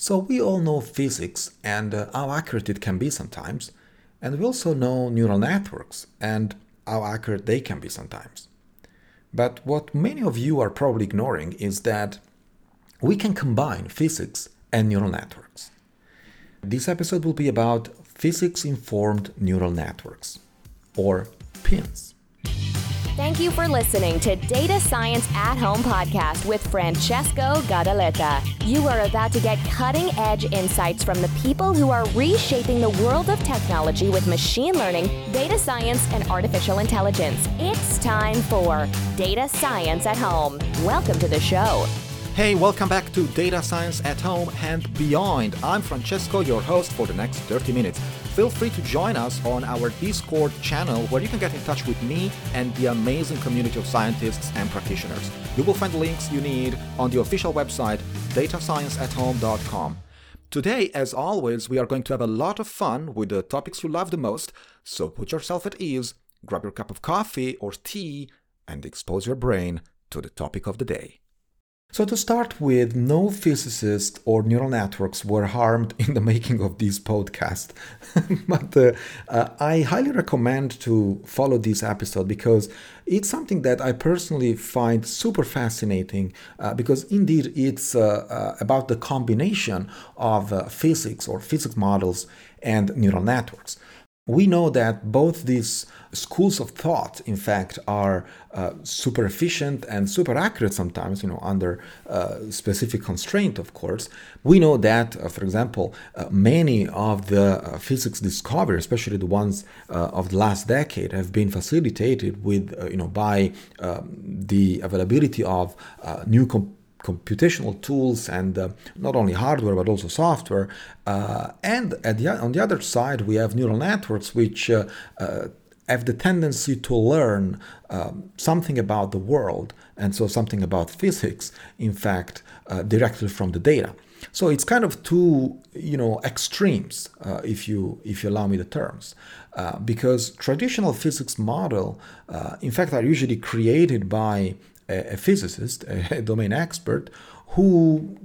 So we all know physics and uh, how accurate it can be sometimes, and we also know neural networks and how accurate they can be sometimes. But what many of you are probably ignoring is that we can combine physics and neural networks. This episode will be about physics informed neural networks, or PINNs. Thank you for listening to Data Science at Home podcast with Francesco Gadaleta. You are about to get cutting edge insights from the people who are reshaping the world of technology with machine learning, data science, and artificial intelligence. It's time for Data Science at Home. Welcome to the show. Hey, welcome back to Data Science at Home and Beyond. I'm Francesco, your host for the next 30 minutes. Feel free to join us on our Discord channel where you can get in touch with me and the amazing community of scientists and practitioners. You will find the links you need on the official website, datascienceathome.com. Today, as always, we are going to have a lot of fun with the topics you love the most, so put yourself at ease, grab your cup of coffee or tea, and expose your brain to the topic of the day. So, to start with, no physicists or neural networks were harmed in the making of this podcast. but uh, uh, I highly recommend to follow this episode because it's something that I personally find super fascinating uh, because indeed it's uh, uh, about the combination of uh, physics or physics models and neural networks we know that both these schools of thought, in fact, are uh, super efficient and super accurate sometimes, you know, under uh, specific constraint, of course. We know that, uh, for example, uh, many of the uh, physics discoveries, especially the ones uh, of the last decade, have been facilitated with, you know, by um, the availability of new comp- computational tools and uh, not only hardware but also software. Uh, and the, on the other side, we have neural networks which uh, uh have the tendency to learn um, something about the world and so something about physics, in fact, uh, directly from the data. So it's kind of two, you know, extremes, uh, if you if you allow me the terms, because traditional physics model, in fact, are usually created by a, physicist, a domain expert, who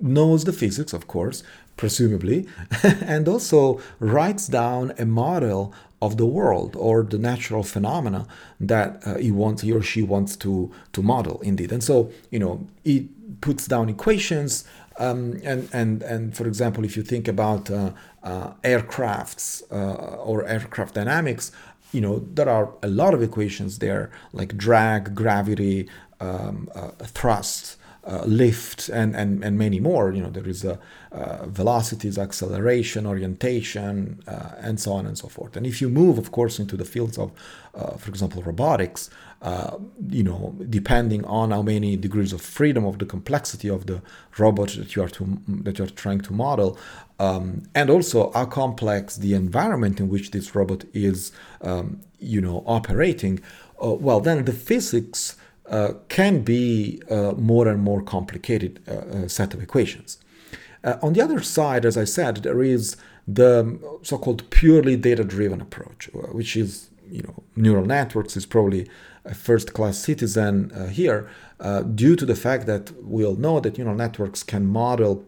knows the physics, of course, presumably, and also writes down a model of the world or the natural phenomena that uh, he wants he or she wants to to model indeed. And so you know he puts down equations um, and and and for example if you think about uh, uh, aircrafts uh, or aircraft dynamics you know, there are a lot of equations there, like drag, gravity, um, uh, thrust, uh, lift, and, and, and many more. You know, there is a, uh, velocities, acceleration, orientation, uh, and so on and so forth. And if you move, of course, into the fields of, uh, for example, robotics, uh, you know, depending on how many degrees of freedom of the complexity of the robot that you are to that you're trying to model, um, and also how complex the environment in which this robot is, um, you know, operating, uh, well, then the physics uh, can be uh, more and more complicated uh, set of equations. on the other side, as I said, there is the so-called purely data-driven approach, which is, you know, neural networks is probably a first-class citizen here due to the fact that we all know that neural networks can model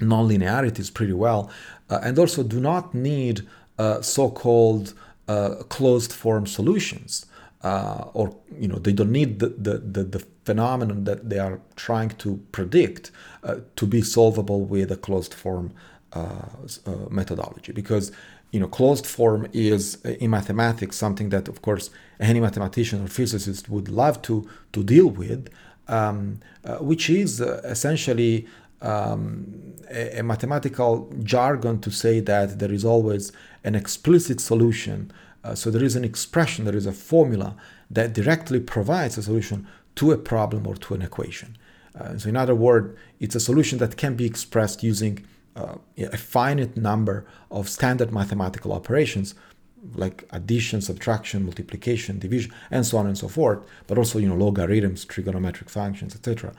nonlinearities pretty well, uh, and also do not need uh, so-called uh, closed form solutions uh, or you know they don't need the, the, the, the, phenomenon that they are trying to predict uh, to be solvable with a closed form uh, uh methodology. Because you know closed form is uh, in mathematics something that of course any mathematician or physicist would love to to deal with um, uh, which is essentially um, a, a mathematical jargon to say that there is always an explicit solution uh, so there is an expression, there is a formula that directly provides a solution to a problem or to an equation. Uh, so in other words, it's a solution that can be expressed using uh, a finite number of standard mathematical operations like addition, subtraction, multiplication, division, and so on and so forth, but also you know logarithms, trigonometric functions, etc.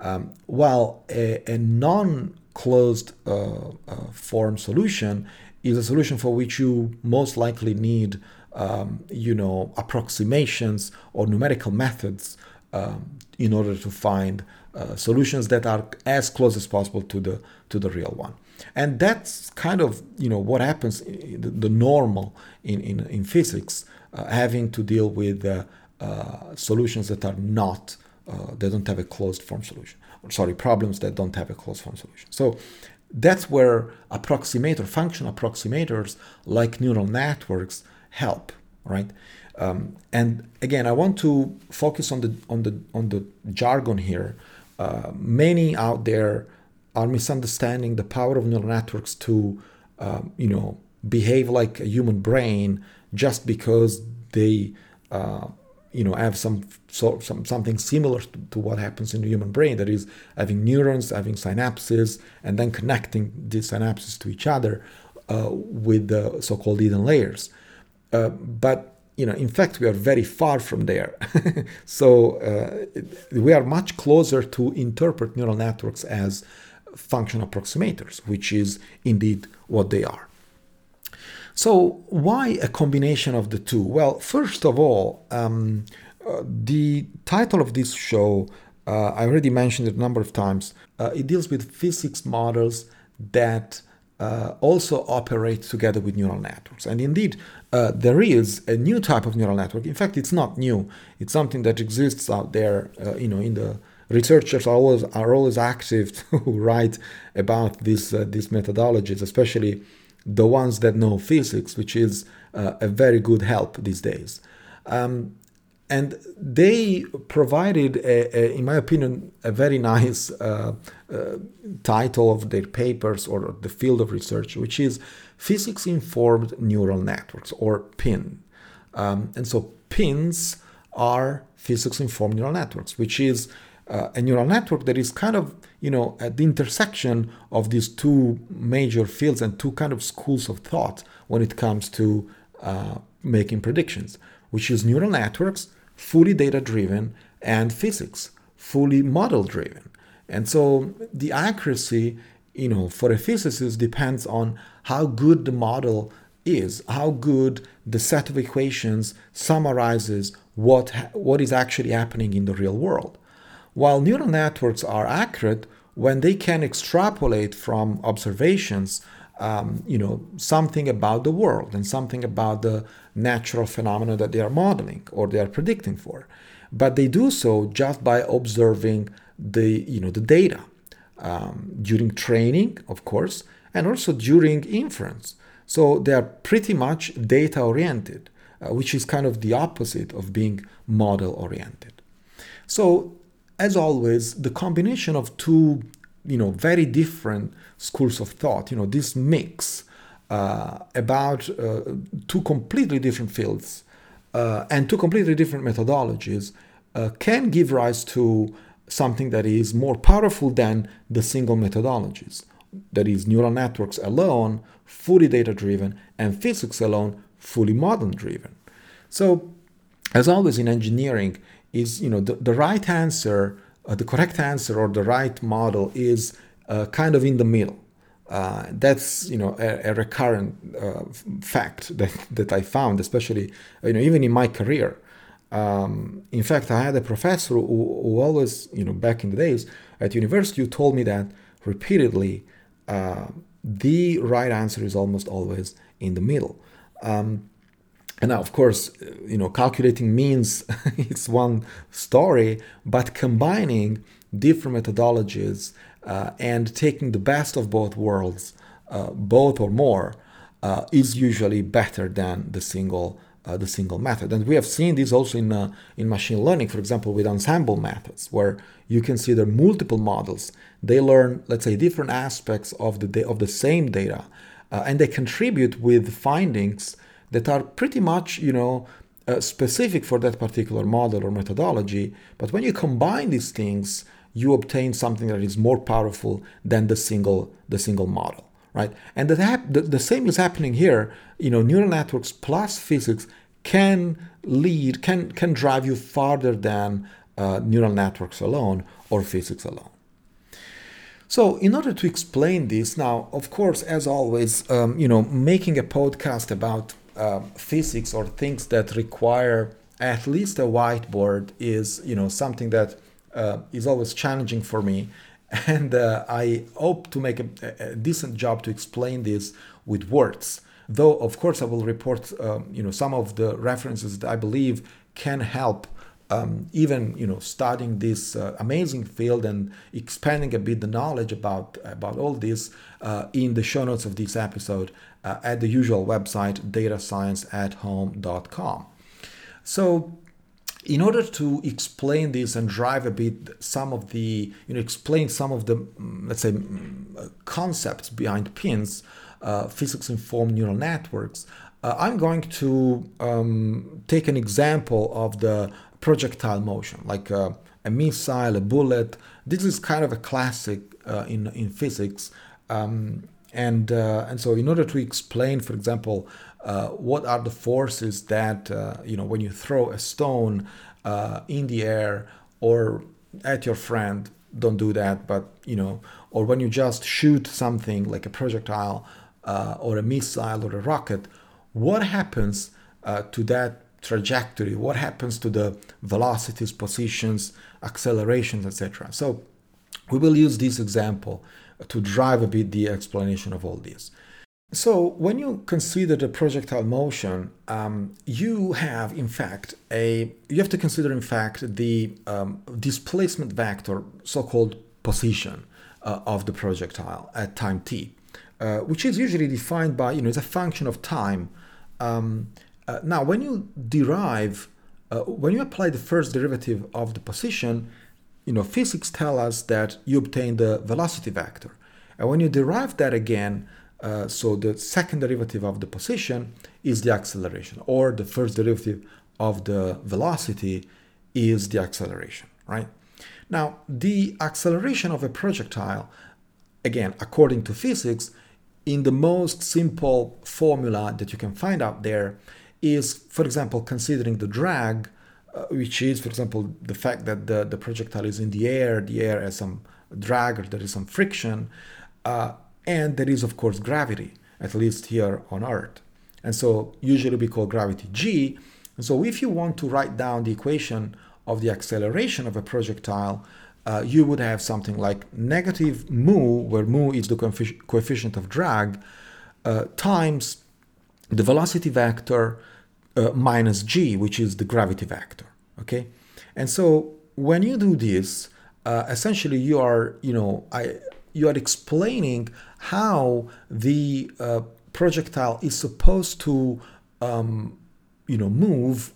Um, while a, a non-closed uh, uh, form solution is a solution for which you most likely need, um, you know, approximations or numerical methods um, in order to find uh, solutions that are as close as possible to the to the real one. And that's kind of you know what happens the, the normal in, in, in physics uh, having to deal with uh, uh, solutions that are not uh, they don't have a closed form solution. Or sorry problems that don't have a closed form solution. So that's where approximator function approximators like neural networks help right? Um, and again i want to focus on the on the on the jargon here. Uh, many out there are misunderstanding the power of neural networks to, um, you know, behave like a human brain just because they, uh, you know, have some, sort some something similar to, to, what happens in the human brain. That is, having neurons, having synapses, and then connecting these synapses to each other uh, with the so-called hidden layers. Uh, but you know, in fact, we are very far from there. so uh, we are much closer to interpret neural networks as function approximators, which is indeed what they are. So, why a combination of the two? Well, first of all, um, uh, the title of this show, uh, I already mentioned it a number of times, uh, it deals with physics models that uh, also operate together with neural networks. And indeed, uh, there is a new type of neural network. In fact, it's not new. It's something that exists out there, uh, you know, in the researchers are always are always active to write about these these methodologies, especially the ones that know physics, which is uh, a very good help these days. Um, and they provided, a, a, in my opinion, a very nice uh, uh, title of their papers or the field of research, which is Physics Informed Neural Networks, or PINN. Um, and so PINNs are physics informed neural networks, which is uh, a neural network that is kind of you know at the intersection of these two major fields and two kind of schools of thought when it comes to uh, making predictions which is neural networks fully data driven and physics fully model driven and so the accuracy you know for a physicist depends on how good the model is how good the set of equations summarizes what what is actually happening in the real world while neural networks are accurate when they can extrapolate from observations, um, you know, something about the world and something about the natural phenomena that they are modeling or they are predicting for. But they do so just by observing the, you know, the data um, during training, of course, and also during inference. So they are pretty much data oriented, uh, which is kind of the opposite of being model oriented. So as always, the combination of two, you know, very different schools of thought, you know, this mix uh, about uh, two completely different fields uh, and two completely different methodologies uh, can give rise to something that is more powerful than the single methodologies. That is, neural networks alone, fully data driven, and physics alone, fully model driven. So, as always in engineering, is you know the, the right answer uh, the correct answer or the right model is uh, kind of in the middle uh, that's you know a, a recurrent uh, fact that, that I found, especially you know even in my career. Um, in fact, I had a professor who, who, always you know back in the days at university who told me that repeatedly uh, the right answer is almost always in the middle. Um, and now, of course, you know, calculating means it's one story, but combining different methodologies uh, and taking the best of both worlds, uh, both or more, uh, is usually better than the single uh, the single method. And we have seen this also in uh, in machine learning, for example, with ensemble methods, where you consider multiple models. They learn, let's say, different aspects of the of the same data, uh, and they contribute with findings that are pretty much, you know, uh, specific for that particular model or methodology. But when you combine these things, you obtain something that is more powerful than the single the single model, right? And that the, the same is happening here. You know, neural networks plus physics can lead can can drive you farther than uh, neural networks alone or physics alone. So, in order to explain this, now, of course, as always, um, you know, making a podcast about uh, physics or things that require at least a whiteboard is you know something that uh, is always challenging for me. And uh, I hope to make a, a, decent job to explain this with words. Though, of course, I will report um, you know, some of the references that I believe can help um, even you know studying this uh, amazing field and expanding a bit the knowledge about about all this uh, in the show notes of this episode uh, at the usual website datascienceathome.com so in order to explain this and drive a bit some of the you know explain some of the mm, let's say mm, concepts behind PINNs uh, physics informed neural networks uh, i'm going to um, take an example of the projectile motion like a, a, missile a bullet. This is kind of a classic uh, in in physics. Um, and uh, and so in order to explain for example uh, what are the forces that uh, you know when you throw a stone uh, in the air or at your friend don't do that but you know or when you just shoot something like a projectile uh, or a missile or a rocket what happens to that trajectory what happens to the velocities positions accelerations etc so we will use this example to drive a bit the explanation of all this so, when you consider the projectile motion, um, you have, in fact, a you have to consider, in fact, the um, displacement vector, so-called position uh, of the projectile at time t, uh, which is usually defined by you know it's a function of time. Um, uh, now, when you derive, uh, when you apply the first derivative of the position, you know physics tell us that you obtain the velocity vector, and when you derive that again uh, so the second derivative of the position is the acceleration, or the first derivative of the velocity is the acceleration, right? Now, the acceleration of a projectile, again, according to physics, in the most simple formula that you can find out there is, for example, considering the drag, uh, which is, for example, the fact that the, the projectile is in the air, the air has some drag or there is some friction. Uh, and there is, of course, gravity, at least here on Earth. And so usually we call gravity g. And so if you want to write down the equation of the acceleration of a projectile, uh, you would have something like negative mu, where mu is the coefficient of drag, uh, times the velocity vector uh, minus g, which is the gravity vector. Okay, and so when you do this, uh, essentially you are, you know, I you are explaining how the uh, projectile is supposed to um, you know move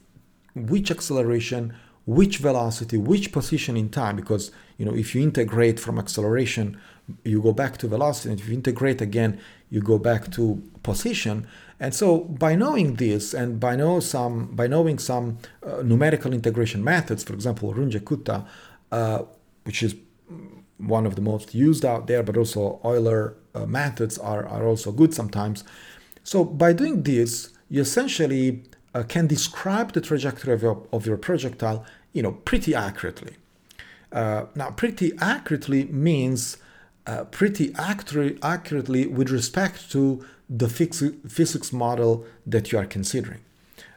which acceleration which velocity which position in time because you know if you integrate from acceleration you go back to velocity and if you integrate again you go back to position and so by knowing this and by know some by knowing some uh, numerical integration methods for example runge-kutta uh, which is one of the most used out there, but also Euler uh, methods are, are also good sometimes. So by doing this, you essentially uh, can describe the trajectory of your, of your projectile, you know, pretty accurately. Uh, now, pretty accurately means uh, pretty accurate, accurately with respect to the physics model that you are considering,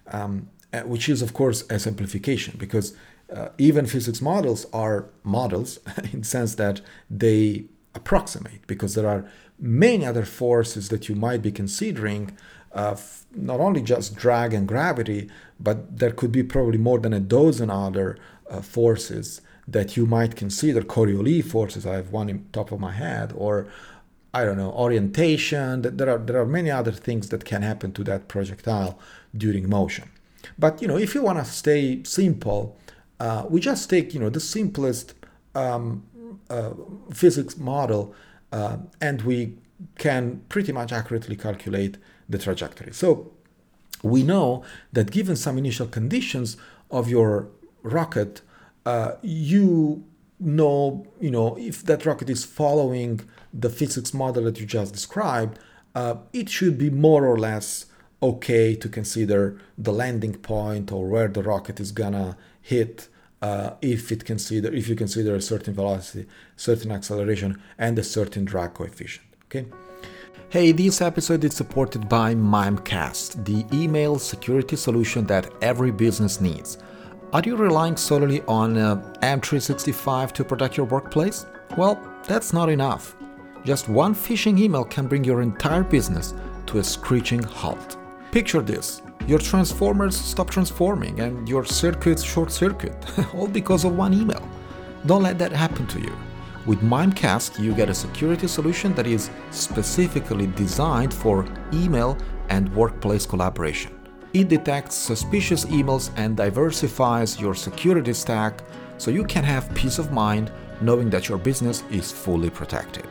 um, uh, which is, of course, a simplification because uh, even physics models are models in the sense that they approximate because there are many other forces that you might be considering uh, not only just drag and gravity but there could be probably more than a dozen other uh, forces that you might consider. Coriolis forces i have one in top of my head or i don't know orientation there are there are many other things that can happen to that projectile during motion but you know if you want to stay simple uh, we just take you know the simplest um, uh, physics model uh, and we can pretty much accurately calculate the trajectory. So we know that given some initial conditions of your rocket, uh, you know you know if that rocket is following the physics model that you just described, uh, it should be more or less okay to consider the landing point or where the rocket is gonna hit uh, if it consider if you consider a certain velocity, certain acceleration, and a certain drag coefficient. Okay. Hey, this episode is supported by Mimecast, the email security solution that every business needs. Are you relying solely on uh, M365 to protect your workplace? Well, that's not enough. Just one phishing email can bring your entire business to a screeching halt. Picture this your transformers stop transforming and your circuits short circuit, all because of one email. Don't let that happen to you. With Mimecast, you get a security solution that is specifically designed for email and workplace collaboration. It detects suspicious emails and diversifies your security stack so you can have peace of mind knowing that your business is fully protected.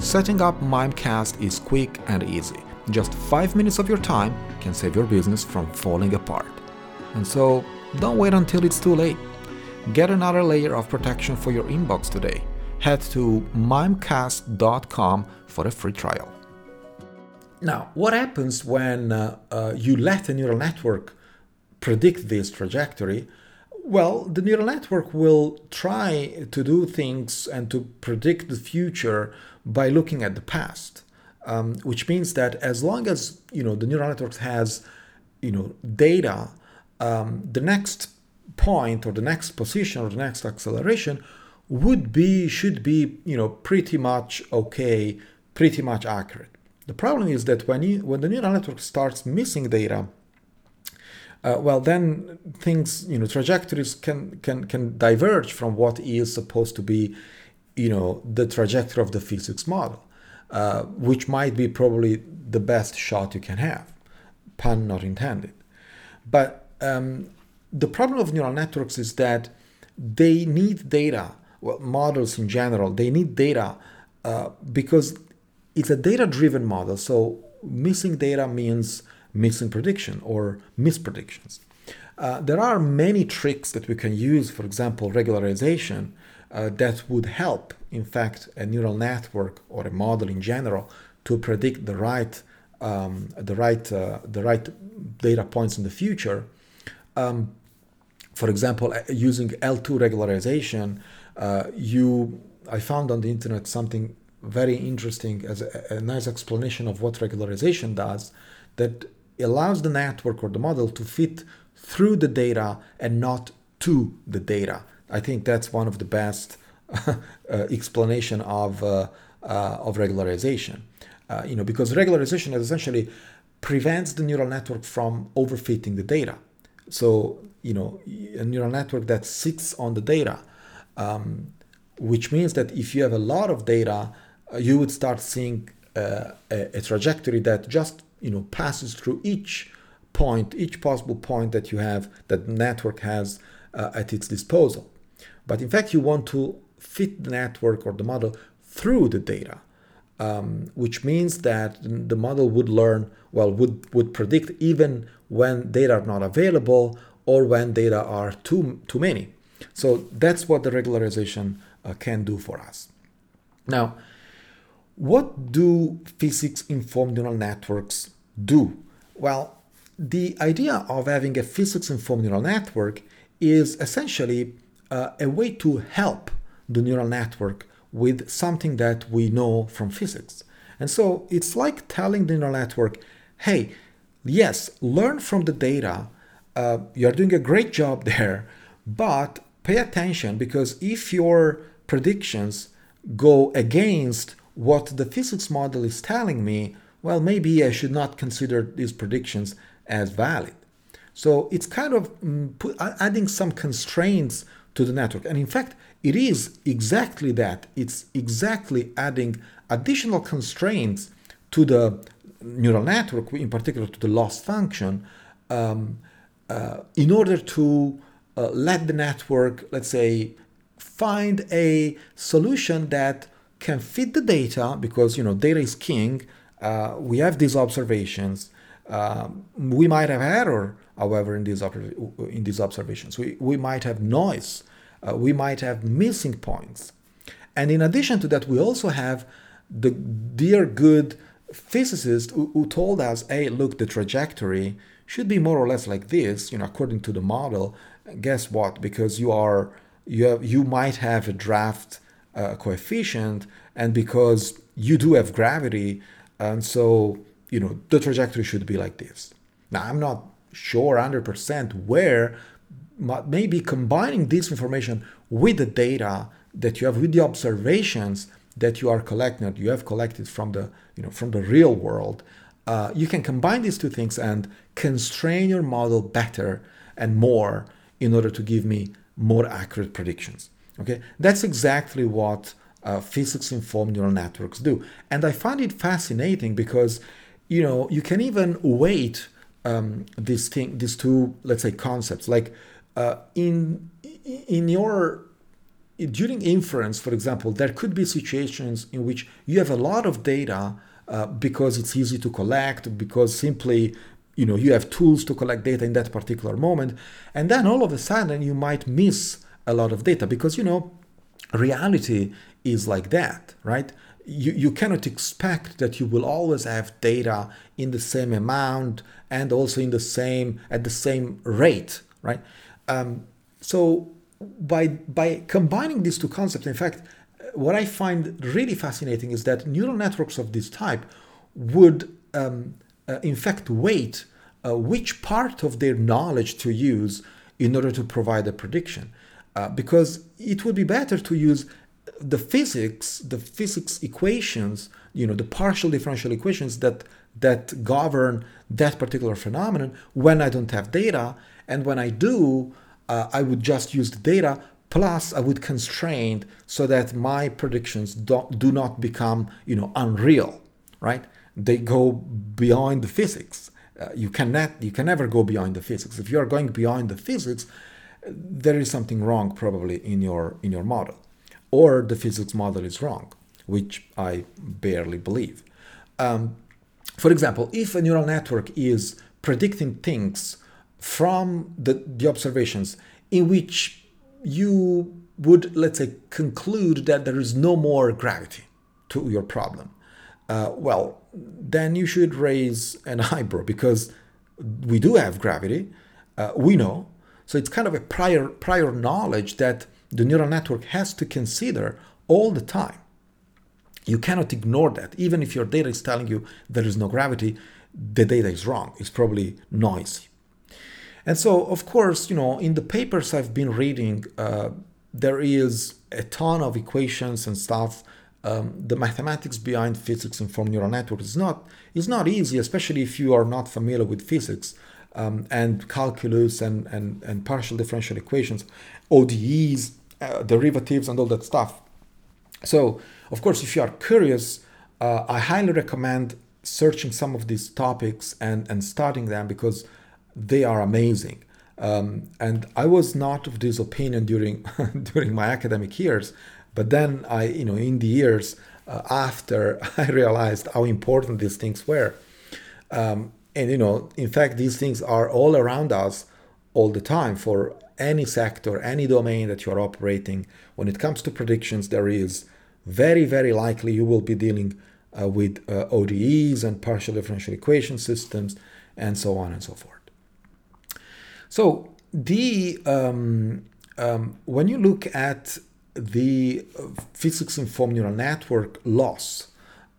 Setting up Mimecast is quick and easy. Just 5 minutes of your time can save your business from falling apart. And so, don't wait until it's too late. Get another layer of protection for your inbox today. Head to mimecast.com for a free trial. Now, what happens when uh, uh, you let a neural network predict this trajectory? Well, the neural network will try to do things and to predict the future by looking at the past, um, which means that as long as you know the neural network has you know data, um, the next point or the next position or the next acceleration would be should be you know pretty much okay, pretty much accurate. The problem is that when you when the neural network starts missing data, uh, well then things you know trajectories can can can diverge from what is supposed to be you know the trajectory of the physics model, uh, which might be probably the best shot you can have, pun not intended. But um, the problem of neural networks is that they need data. Well, models in general they need data uh, because it's a data-driven model. So missing data means missing prediction or mispredictions. Uh, there are many tricks that we can use, for example, regularization, uh, that would help, in fact, a neural network or a model in general to predict the right, um, the right, uh, the right data points in the future. Um, for example, uh, using L2 regularization, uh, you I found on the internet something very interesting as a, a nice explanation of what regularization does that allows the network or the model to fit through the data and not to the data. I think that's one of the best uh, explanation of uh, uh, of regularization. Uh, you know, because regularization essentially prevents the neural network from overfitting the data. So you know, a neural network that sits on the data, um, which means that if you have a lot of data, uh, you would start seeing uh, a, a trajectory that just you know passes through each point, each possible point that you have that network has uh, at its disposal. But in fact, you want to fit the network or the model through the data, um, which means that the model would learn, well, would, would predict even when data are not available or when data are too, too many. So that's what the regularization uh, can do for us. Now, what do physics informed neural networks do? Well, the idea of having a physics informed neural network is essentially uh, a way to help the neural network with something that we know from physics. And so it's like telling the neural network, hey, yes, learn from the data. Uh, you're doing a great job there, but pay attention because if your predictions go against what the physics model is telling me, well, maybe I should not consider these predictions as valid. So it's kind of um, adding some constraints to the network. And in fact, it is exactly that. It's exactly adding additional constraints to the neural network, in particular to the loss function, um, uh, in order to uh, let the network, let's say, find a solution that can fit the data because you know data is king. Uh, we have these observations. Um, we might have error, however, in these in these observations. We we might have noise. Uh, we might have missing points, and in addition to that, we also have the dear good physicist who, who told us, "Hey, look, the trajectory should be more or less like this, you know, according to the model." Guess what? Because you are you have you might have a draft uh, coefficient and because you do have gravity and so you know the trajectory should be like this. Now i'm not sure 100% where but maybe combining this information with the data that you have with the observations that you are collecting that you have collected from the you know from the real world uh, you can combine these two things and constrain your model better and more in order to give me more accurate predictions okay? That's exactly what uh, physics informed neural networks do. And i find it fascinating because you know you can even weight um, these thing these two let's say concepts. Like uh, in in your during inference, for example, there could be situations in which you have a lot of data uh, because it's easy to collect, because simply you know you have tools to collect data in that particular moment, and then all of a sudden you might miss a lot of data because you know reality is like that, right? You, you cannot expect that you will always have data in the same amount and also in the same at the same rate, right? Um, so by by combining these two concepts, in fact, what I find really fascinating is that neural networks of this type would, um, uh, in fact, weight uh, which part of their knowledge to use in order to provide a prediction, uh, because it would be better to use the physics, the physics equations, you know, the partial differential equations that that govern that particular phenomenon when I don't have data, and when I do, uh, I would just use the data plus I would constrain so that my predictions do, do not become you know unreal, right? They go beyond the physics. Uh, you cannot you can never go beyond the physics. If you are going beyond the physics, there is something wrong probably in your in your model, or the physics model is wrong, which I barely believe. Um, for example, if a neural network is predicting things from the, the observations in which you would, let's say, conclude that there is no more gravity to your problem, uh, well, then you should raise an eyebrow because we do have gravity, uh, we know. So it's kind of a prior prior knowledge that the neural network has to consider all the time. You cannot ignore that. Even if your data is telling you there is no gravity, the data is wrong. It's probably noisy. And so, of course, you know, in the papers I've been reading, uh, there is a ton of equations and stuff. Um, the mathematics behind physics informed neural networks is not is not easy, especially if you are not familiar with physics um, and calculus and, and and partial differential equations, ODEs, uh, derivatives, and all that stuff. So, of course, if you are curious, uh, I highly recommend searching some of these topics and and studying them because they are amazing. Um, and I was not of this opinion during during my academic years, but then I, you know, in the years uh, after, I realized how important these things were. Um, and you know, in fact, these things are all around us all the time for any sector, any domain that you are operating. When it comes to predictions, there is very, very likely you will be dealing uh, with uh, ODEs and partial differential equation systems, and so on and so forth. So the um, um, when you look at the physics informed neural network loss,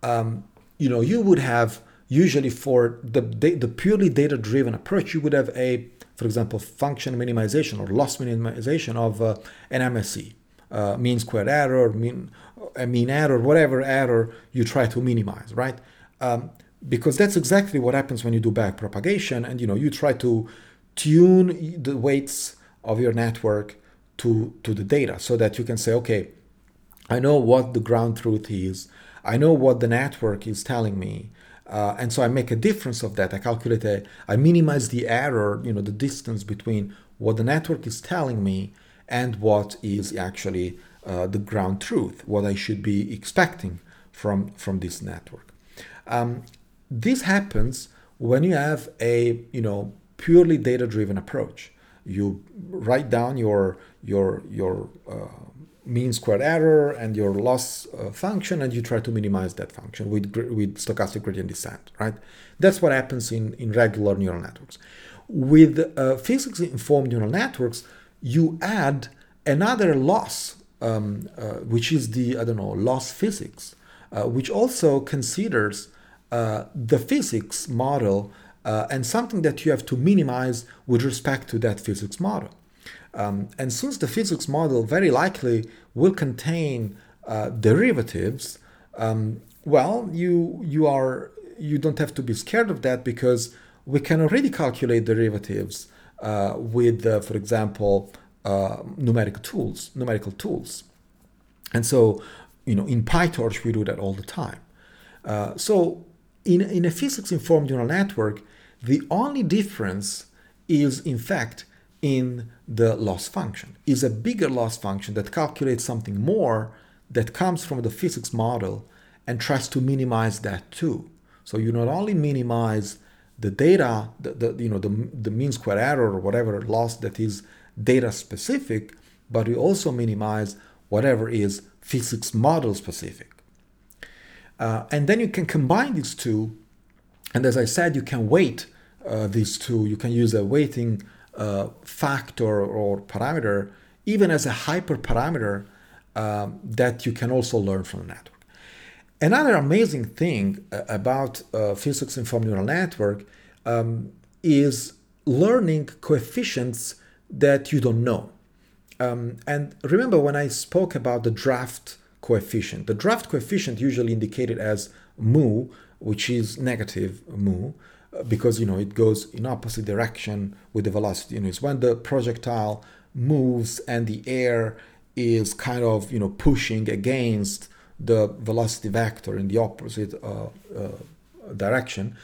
um, you know you would have usually for the the purely data driven approach, you would have a for example function minimization or loss minimization of uh, an MSE, uh, mean squared error, mean a mean error, whatever error you try to minimize, right? Um, because that's exactly what happens when you do back propagation, and you know you try to tune the weights of your network to, to the data so that you can say, okay, I know what the ground truth is. I know what the network is telling me. Uh, and so I make a difference of that. I calculate a, I minimize the error, you know, the distance between what the network is telling me and what is actually uh, the ground truth, what I should be expecting from, from this network. Um, this happens when you have a, you know, purely data driven approach. You write down your your your uh, mean squared error and your loss uh, function, and you try to minimize that function with with stochastic gradient descent. Right? That's what happens in in regular neural networks. With uh, physics informed neural networks, you add another loss, um, uh, which is the I don't know loss physics, uh, which also considers uh, the physics model uh, and something that you have to minimize with respect to that physics model. Um, and since the physics model very likely will contain uh, derivatives, um, well, you you are you don't have to be scared of that because we can already calculate derivatives uh, with, uh, for example, uh, numerical tools, numerical tools. And so, you know, in PyTorch we do that all the time. Uh, so, in in a physics-informed neural network, the only difference is, in fact, in the loss function. Is a bigger loss function that calculates something more that comes from the physics model and tries to minimize that too. So you not only minimize the data, the, the you know the, the mean square error or whatever loss that is data specific, but you also minimize whatever is physics model specific. Uh, and then you can combine these two, and as I said, you can weight uh, these two. You can use a weighting uh, factor or parameter, even as a hyperparameter um, that you can also learn from the network. Another amazing thing uh, about uh, physics informed neural network um, is learning coefficients that you don't know. Um, and remember when I spoke about the draft coefficient, the draft coefficient usually indicated as mu, which is negative mu, because you know it goes in opposite direction with the velocity. You know, it's when the projectile moves and the air is kind of you know pushing against the velocity vector in the opposite uh, uh, direction.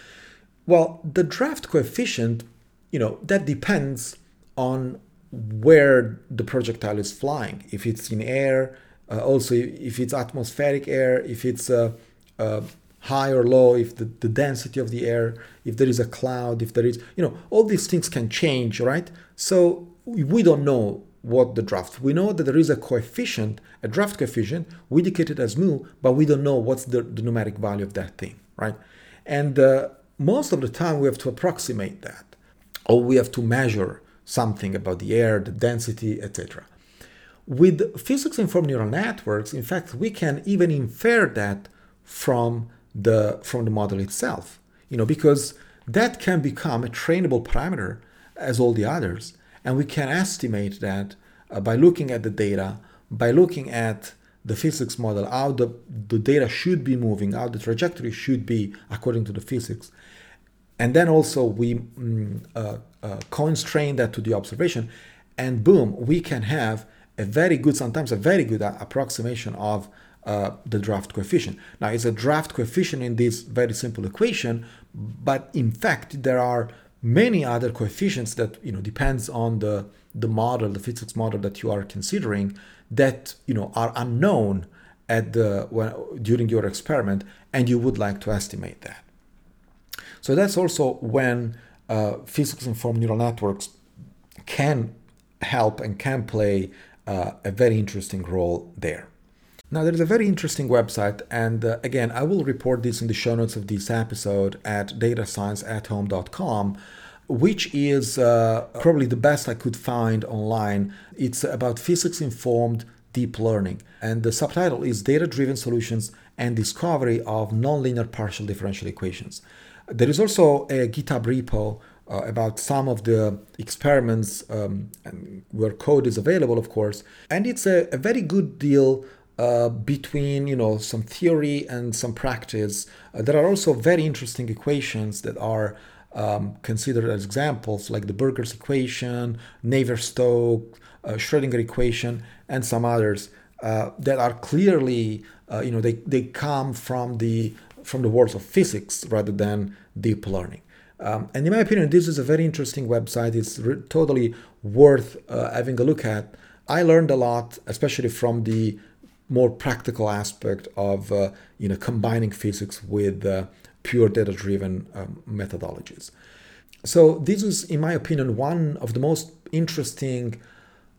Well, the draft coefficient, you know, that depends on where the projectile is flying. If it's in air, uh, also if it's atmospheric air, if it's uh, uh, high or low, if the, the density of the air, if there is a cloud, if there is, you know, all these things can change, right? So we don't know what the draft. We know that there is a coefficient, a draft coefficient, we indicate it as mu, but we don't know what's the, the numeric value of that thing, right? And uh, most of the time we have to approximate that, or we have to measure something about the air, the density, etc. With physics-informed neural networks, in fact, we can even infer that from the from the model itself, you know, because that can become a trainable parameter as all the others and we can estimate that uh, by looking at the data, by looking at the physics model, how the, the data should be moving, how the trajectory should be according to the physics. And then also we mm, uh, uh, constrain that to the observation, and boom, we can have a very good, sometimes a very good approximation of uh, the draft coefficient. Now, it's a draft coefficient in this very simple equation, but in fact, there are many other coefficients that you know depends on the the model the physics model that you are considering that you know are unknown at the during your experiment and you would like to estimate that so that's also when uh, physics informed neural networks can help and can play uh, a very interesting role there now, there is a very interesting website, and uh, again, I will report this in the show notes of this episode at datascienceathome.com, which is uh, probably the best I could find online. It's about physics informed deep learning, and the subtitle is Data Driven Solutions and Discovery of Nonlinear Partial Differential Equations. There is also a GitHub repo uh, about some of the experiments um, where code is available, of course, and it's a, a very good deal uh, between you know some theory and some practice. Uh, there are also very interesting equations that are um, considered as examples, like the Burgers equation, Navier-Stokes, uh, Schrödinger equation, and some others uh, that are clearly uh, you know they, they come from the from the world of physics rather than deep learning. Um, and in my opinion, this is a very interesting website. It's re- totally worth having a look at. I learned a lot, especially from the more practical aspect of uh, you know combining physics with uh, pure data-driven um, methodologies. So this is, in my opinion, one of the most interesting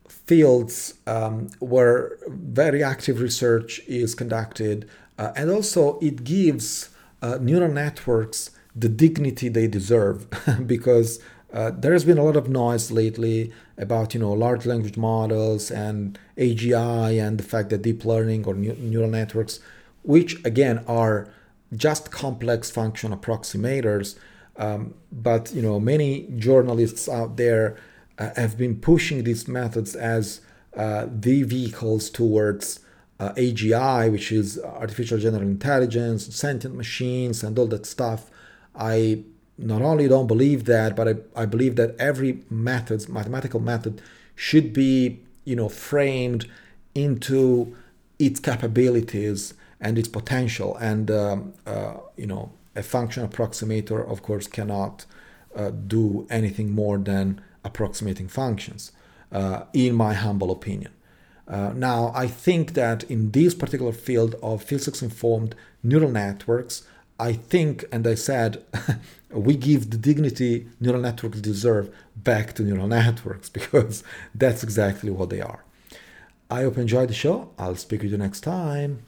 fields um, where very active research is conducted, uh, and also it gives uh, neural networks the dignity they deserve because uh, there has been a lot of noise lately about you know large language models and AGI and the fact that deep learning or neural networks, which again are just complex function approximators, um, but you know many journalists out there uh, have been pushing these methods as uh, the vehicles towards uh, AGI, which is artificial general intelligence, sentient machines, and all that stuff. I not only don't believe that, but I, I believe that every method, mathematical method, should be you know framed into its capabilities and its potential. And um, uh, you know, a function approximator, of course, cannot uh, do anything more than approximating functions, uh, in my humble opinion. Uh, now, I think that in this particular field of physics informed neural networks, I think, and I said, we give the dignity neural networks deserve back to neural networks because that's exactly what they are. I hope you enjoyed the show. I'll speak with you next time.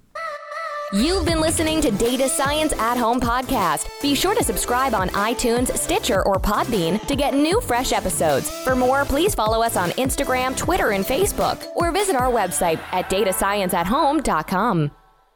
You've been listening to Data Science at Home podcast. Be sure to subscribe on iTunes, Stitcher, or Podbean to get new fresh episodes. For more, please follow us on Instagram, Twitter, and Facebook, or visit our website at datascienceathome.com.